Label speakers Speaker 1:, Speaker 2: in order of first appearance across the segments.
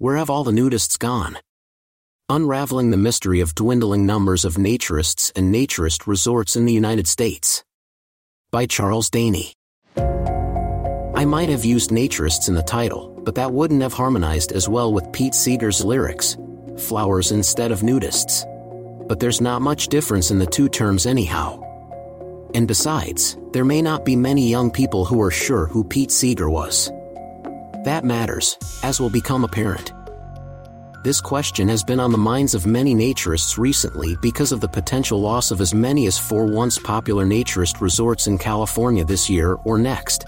Speaker 1: Where have all the nudists gone? Unraveling the mystery of dwindling numbers of naturists and naturist resorts in the United States. By Charles Daney. I might have used naturists in the title, but that wouldn't have harmonized as well with Pete Seeger's lyrics, flowers instead of nudists. But there's not much difference in the two terms anyhow. And besides, there may not be many young people who are sure who Pete Seeger was. That matters, as will become apparent. This question has been on the minds of many naturists recently because of the potential loss of as many as four once popular naturist resorts in California this year or next.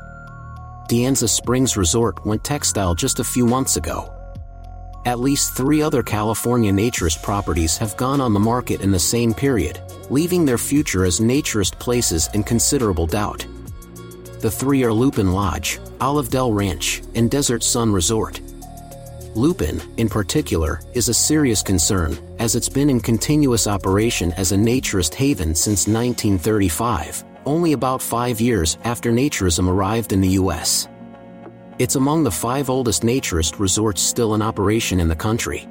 Speaker 1: De Anza Springs Resort went textile just a few months ago. At least three other California naturist properties have gone on the market in the same period, leaving their future as naturist places in considerable doubt. The three are Lupin Lodge, Olive Dell Ranch, and Desert Sun Resort. Lupin, in particular, is a serious concern, as it's been in continuous operation as a naturist haven since 1935, only about five years after naturism arrived in the U.S. It's among the five oldest naturist resorts still in operation in the country.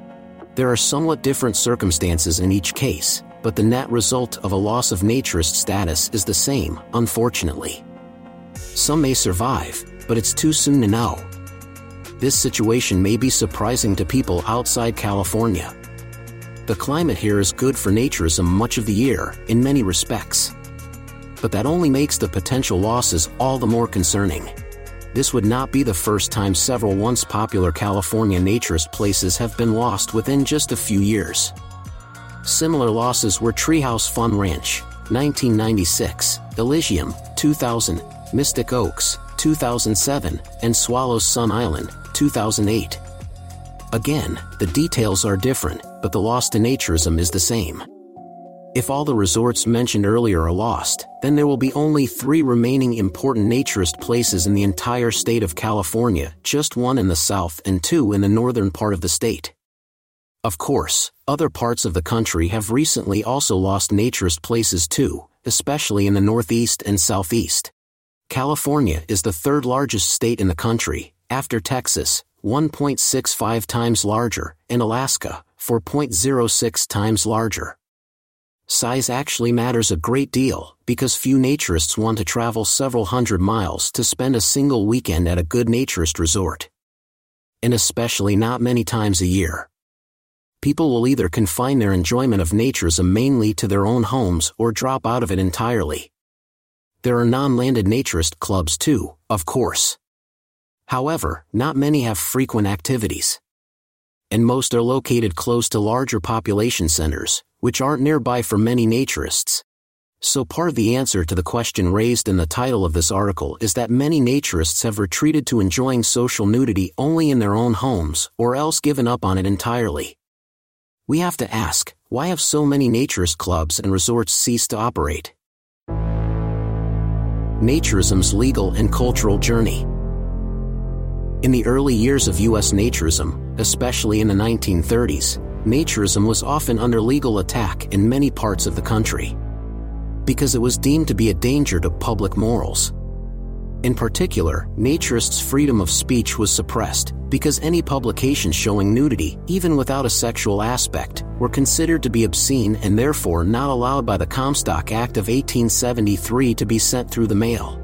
Speaker 1: There are somewhat different circumstances in each case, but the net result of a loss of naturist status is the same, unfortunately. Some may survive, but it's too soon to know this situation may be surprising to people outside California. The climate here is good for naturism much of the year, in many respects. But that only makes the potential losses all the more concerning. This would not be the first time several once popular California naturist places have been lost within just a few years. Similar losses were Treehouse Fun Ranch, 1996, Elysium, 2000, Mystic Oaks, 2007, and Swallows Sun Island, 2008. Again, the details are different, but the loss to naturism is the same. If all the resorts mentioned earlier are lost, then there will be only three remaining important naturist places in the entire state of California, just one in the south and two in the northern part of the state. Of course, other parts of the country have recently also lost naturist places too, especially in the northeast and southeast. California is the third largest state in the country, after Texas, 1.65 times larger, and Alaska, 4.06 times larger. Size actually matters a great deal, because few naturists want to travel several hundred miles to spend a single weekend at a good naturist resort. And especially not many times a year. People will either confine their enjoyment of naturism mainly to their own homes or drop out of it entirely. There are non-landed naturist clubs too, of course. However, not many have frequent activities. And most are located close to larger population centers, which aren't nearby for many naturists. So part of the answer to the question raised in the title of this article is that many naturists have retreated to enjoying social nudity only in their own homes or else given up on it entirely. We have to ask, why have so many naturist clubs and resorts ceased to operate? Naturism's legal and cultural journey. In the early years of U.S. naturism, especially in the 1930s, naturism was often under legal attack in many parts of the country. Because it was deemed to be a danger to public morals. In particular, naturists' freedom of speech was suppressed because any publications showing nudity, even without a sexual aspect, were considered to be obscene and therefore not allowed by the Comstock Act of 1873 to be sent through the mail.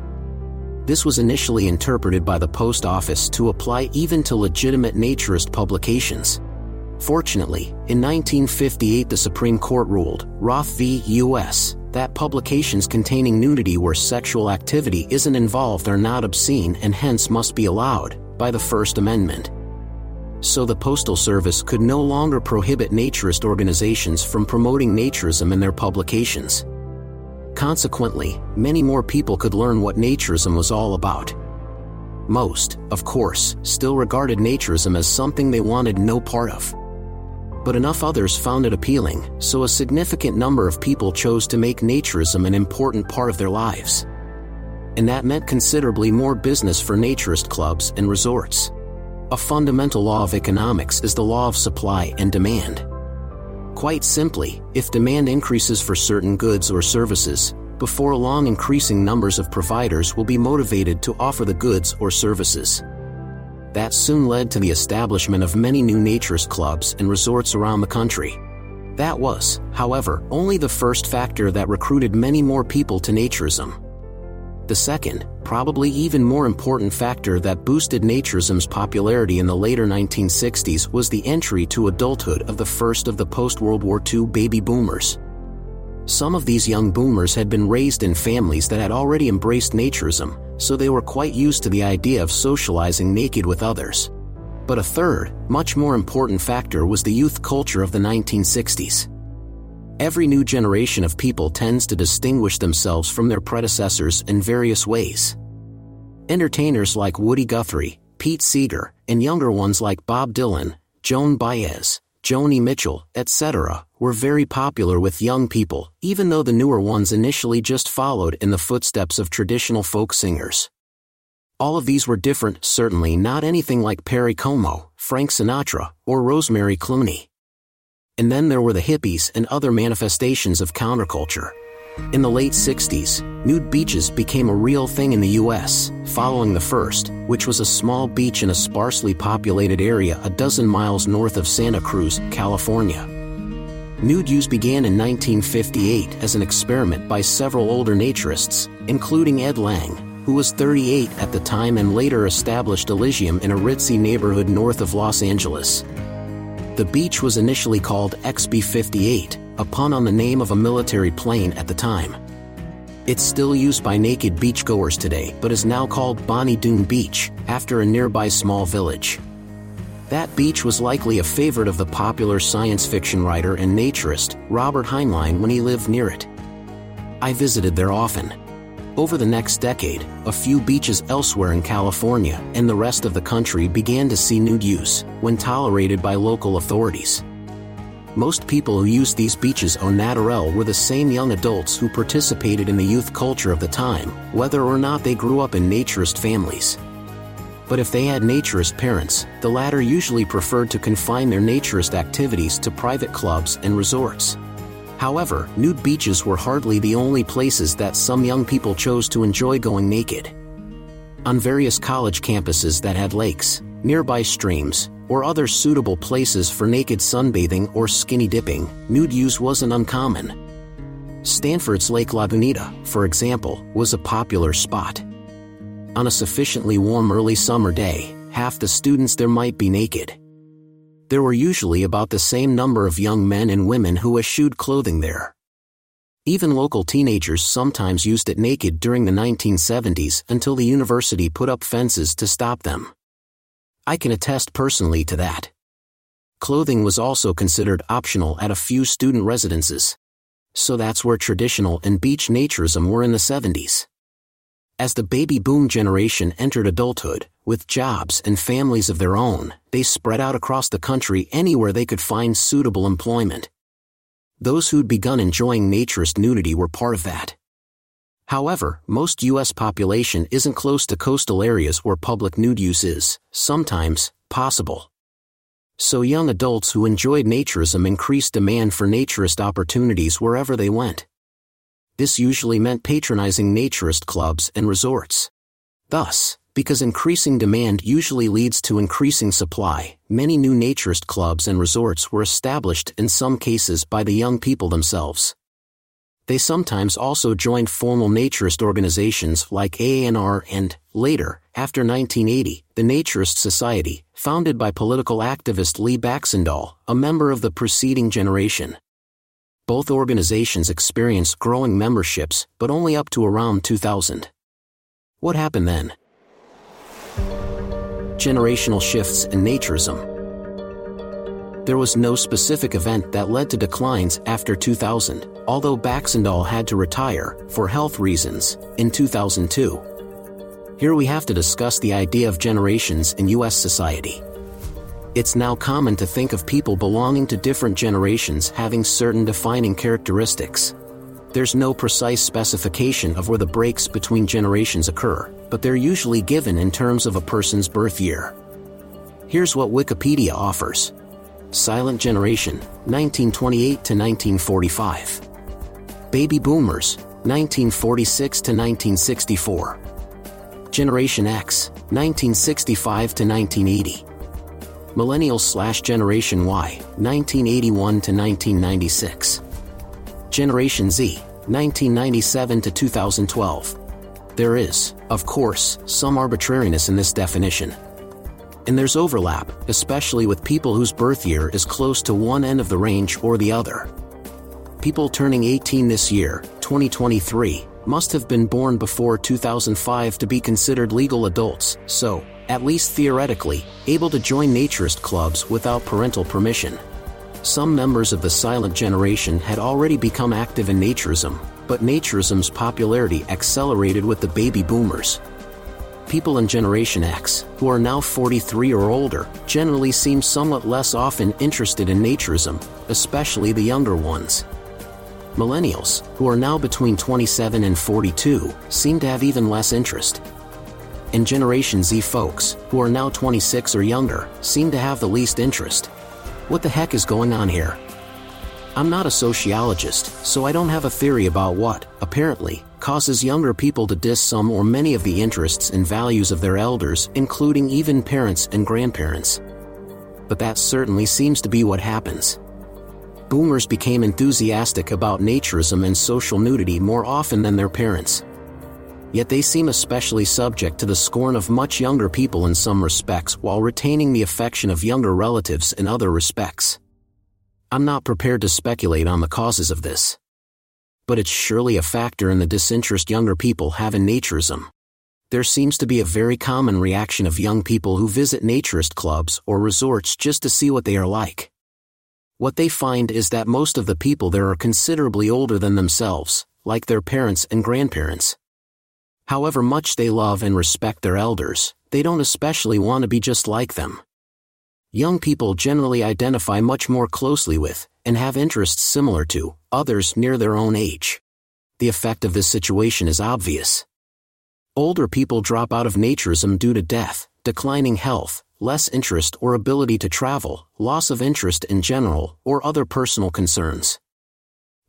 Speaker 1: This was initially interpreted by the post office to apply even to legitimate naturist publications. Fortunately, in 1958 the Supreme Court ruled, Roth v. U.S., that publications containing nudity where sexual activity isn't involved are not obscene and hence must be allowed, by the First Amendment. So the Postal Service could no longer prohibit naturist organizations from promoting naturism in their publications. Consequently, many more people could learn what naturism was all about. Most, of course, still regarded naturism as something they wanted no part of. But enough others found it appealing, so a significant number of people chose to make naturism an important part of their lives. And that meant considerably more business for naturist clubs and resorts. A fundamental law of economics is the law of supply and demand. Quite simply, if demand increases for certain goods or services, before long increasing numbers of providers will be motivated to offer the goods or services. That soon led to the establishment of many new naturist clubs and resorts around the country. That was, however, only the first factor that recruited many more people to naturism. The second, probably even more important factor that boosted naturism's popularity in the later 1960s was the entry to adulthood of the first of the post-World War II baby boomers. Some of these young boomers had been raised in families that had already embraced naturism, so they were quite used to the idea of socializing naked with others. But a third, much more important factor was the youth culture of the 1960s. Every new generation of people tends to distinguish themselves from their predecessors in various ways. Entertainers like Woody Guthrie, Pete Seeger, and younger ones like Bob Dylan, Joan Baez, Joni Mitchell, etc., were very popular with young people, even though the newer ones initially just followed in the footsteps of traditional folk singers. All of these were different, certainly not anything like Perry Como, Frank Sinatra, or Rosemary Clooney. And then there were the hippies and other manifestations of counterculture. In the late 60s, nude beaches became a real thing in the US, following the first, which was a small beach in a sparsely populated area a dozen miles north of Santa Cruz, California. Nude use began in 1958 as an experiment by several older naturists, including Ed Lang, who was 38 at the time and later established Elysium in a ritzy neighborhood north of Los Angeles. The beach was initially called XB-58, a pun on the name of a military plane at the time. It's still used by naked beachgoers today but is now called Bonny Doon Beach, after a nearby small village. That beach was likely a favorite of the popular science fiction writer and naturist, Robert Heinlein when he lived near it. I visited there often. Over the next decade, a few beaches elsewhere in California and the rest of the country began to see nude use, when tolerated by local authorities. Most people who used these beaches au naturel were the same young adults who participated in the youth culture of the time, whether or not they grew up in naturist families. But if they had naturist parents, the latter usually preferred to confine their naturist activities to private clubs and resorts. However, nude beaches were hardly the only places that some young people chose to enjoy going naked. On various college campuses that had lakes, nearby streams, or other suitable places for naked sunbathing or skinny dipping, nude use wasn't uncommon. Stanford's Lake Lagunita, for example, was a popular spot. On a sufficiently warm early summer day, half the students there might be naked there were usually about the same number of young men and women who eschewed clothing there. Even local teenagers sometimes used it naked during the 1970s until the university put up fences to stop them. I can attest personally to that. Clothing was also considered optional at a few student residences. So that's where traditional and beach naturism were in the 70s. As the baby boom generation entered adulthood, with jobs and families of their own, they spread out across the country anywhere they could find suitable employment. Those who'd begun enjoying naturist nudity were part of that. However, most U.S. population isn't close to coastal areas where public nude use is, sometimes, possible. So young adults who enjoyed naturism increased demand for naturist opportunities wherever they went. This usually meant patronizing naturist clubs and resorts. Thus, because increasing demand usually leads to increasing supply, many new naturist clubs and resorts were established in some cases by the young people themselves. They sometimes also joined formal naturist organizations like AANR and, later, after 1980, the Naturist Society, founded by political activist Lee Baxandall, a member of the preceding generation both organizations experienced growing memberships, but only up to around 2000. What happened then? Generational shifts in naturism. There was no specific event that led to declines after 2000, although Baxandall had to retire, for health reasons, in 2002. Here we have to discuss the idea of generations in U.S. society it's now common to think of people belonging to different generations having certain defining characteristics. There's no precise specification of where the breaks between generations occur, but they're usually given in terms of a person's birth year. Here's what Wikipedia offers. Silent Generation, 1928 to 1945. Baby Boomers, 1946 to 1964. Generation X, 1965 to 1980. Millennials slash Generation Y, 1981 to 1996. Generation Z, 1997 to 2012. There is, of course, some arbitrariness in this definition. And there's overlap, especially with people whose birth year is close to one end of the range or the other. People turning 18 this year, 2023, must have been born before 2005 to be considered legal adults, so, at least theoretically, able to join naturist clubs without parental permission. Some members of the silent generation had already become active in naturism, but naturism's popularity accelerated with the baby boomers. People in Generation X, who are now 43 or older, generally seem somewhat less often interested in naturism, especially the younger ones. Millennials, who are now between 27 and 42, seem to have even less interest and Generation Z folks, who are now 26 or younger, seem to have the least interest. What the heck is going on here? I'm not a sociologist, so I don't have a theory about what, apparently, causes younger people to diss some or many of the interests and values of their elders, including even parents and grandparents. But that certainly seems to be what happens. Boomers became enthusiastic about naturism and social nudity more often than their parents yet they seem especially subject to the scorn of much younger people in some respects while retaining the affection of younger relatives in other respects. I'm not prepared to speculate on the causes of this. But it's surely a factor in the disinterest younger people have in naturism. There seems to be a very common reaction of young people who visit naturist clubs or resorts just to see what they are like. What they find is that most of the people there are considerably older than themselves, like their parents and grandparents. However much they love and respect their elders, they don't especially want to be just like them. Young people generally identify much more closely with, and have interests similar to, others near their own age. The effect of this situation is obvious. Older people drop out of naturism due to death, declining health, less interest or ability to travel, loss of interest in general, or other personal concerns.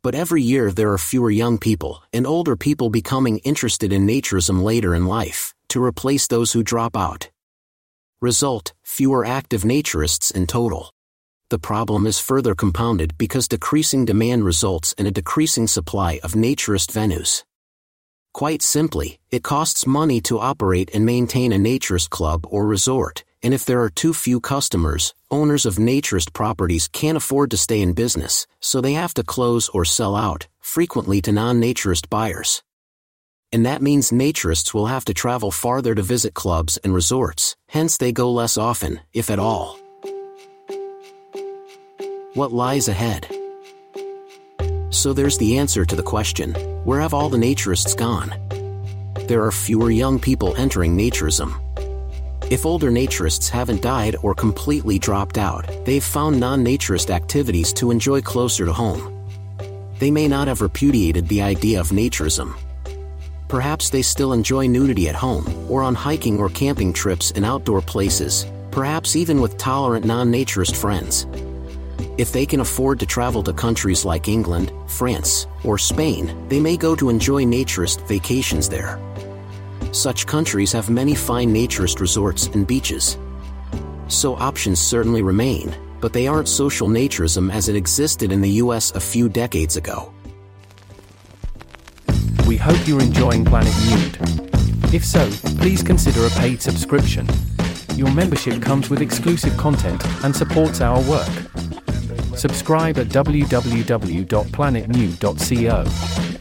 Speaker 1: But every year there are fewer young people and older people becoming interested in naturism later in life, to replace those who drop out. Result, fewer active naturists in total. The problem is further compounded because decreasing demand results in a decreasing supply of naturist venues. Quite simply, it costs money to operate and maintain a naturist club or resort, and if there are too few customers, owners of naturist properties can't afford to stay in business, so they have to close or sell out, frequently to non-naturist buyers. And that means naturists will have to travel farther to visit clubs and resorts, hence they go less often, if at all. What lies ahead? So there's the answer to the question, where have all the naturists gone? There are fewer young people entering naturism, if older naturists haven't died or completely dropped out, they've found non-naturist activities to enjoy closer to home. They may not have repudiated the idea of naturism. Perhaps they still enjoy nudity at home, or on hiking or camping trips in outdoor places, perhaps even with tolerant non-naturist friends. If they can afford to travel to countries like England, France, or Spain, they may go to enjoy naturist vacations there. Such countries have many fine naturist resorts and beaches. So options certainly remain, but they aren't social naturism as it existed in the US a few decades ago.
Speaker 2: We hope you're enjoying Planet Nude. If so, please consider a paid subscription. Your membership comes with exclusive content and supports our work. Subscribe at www.planetnude.co.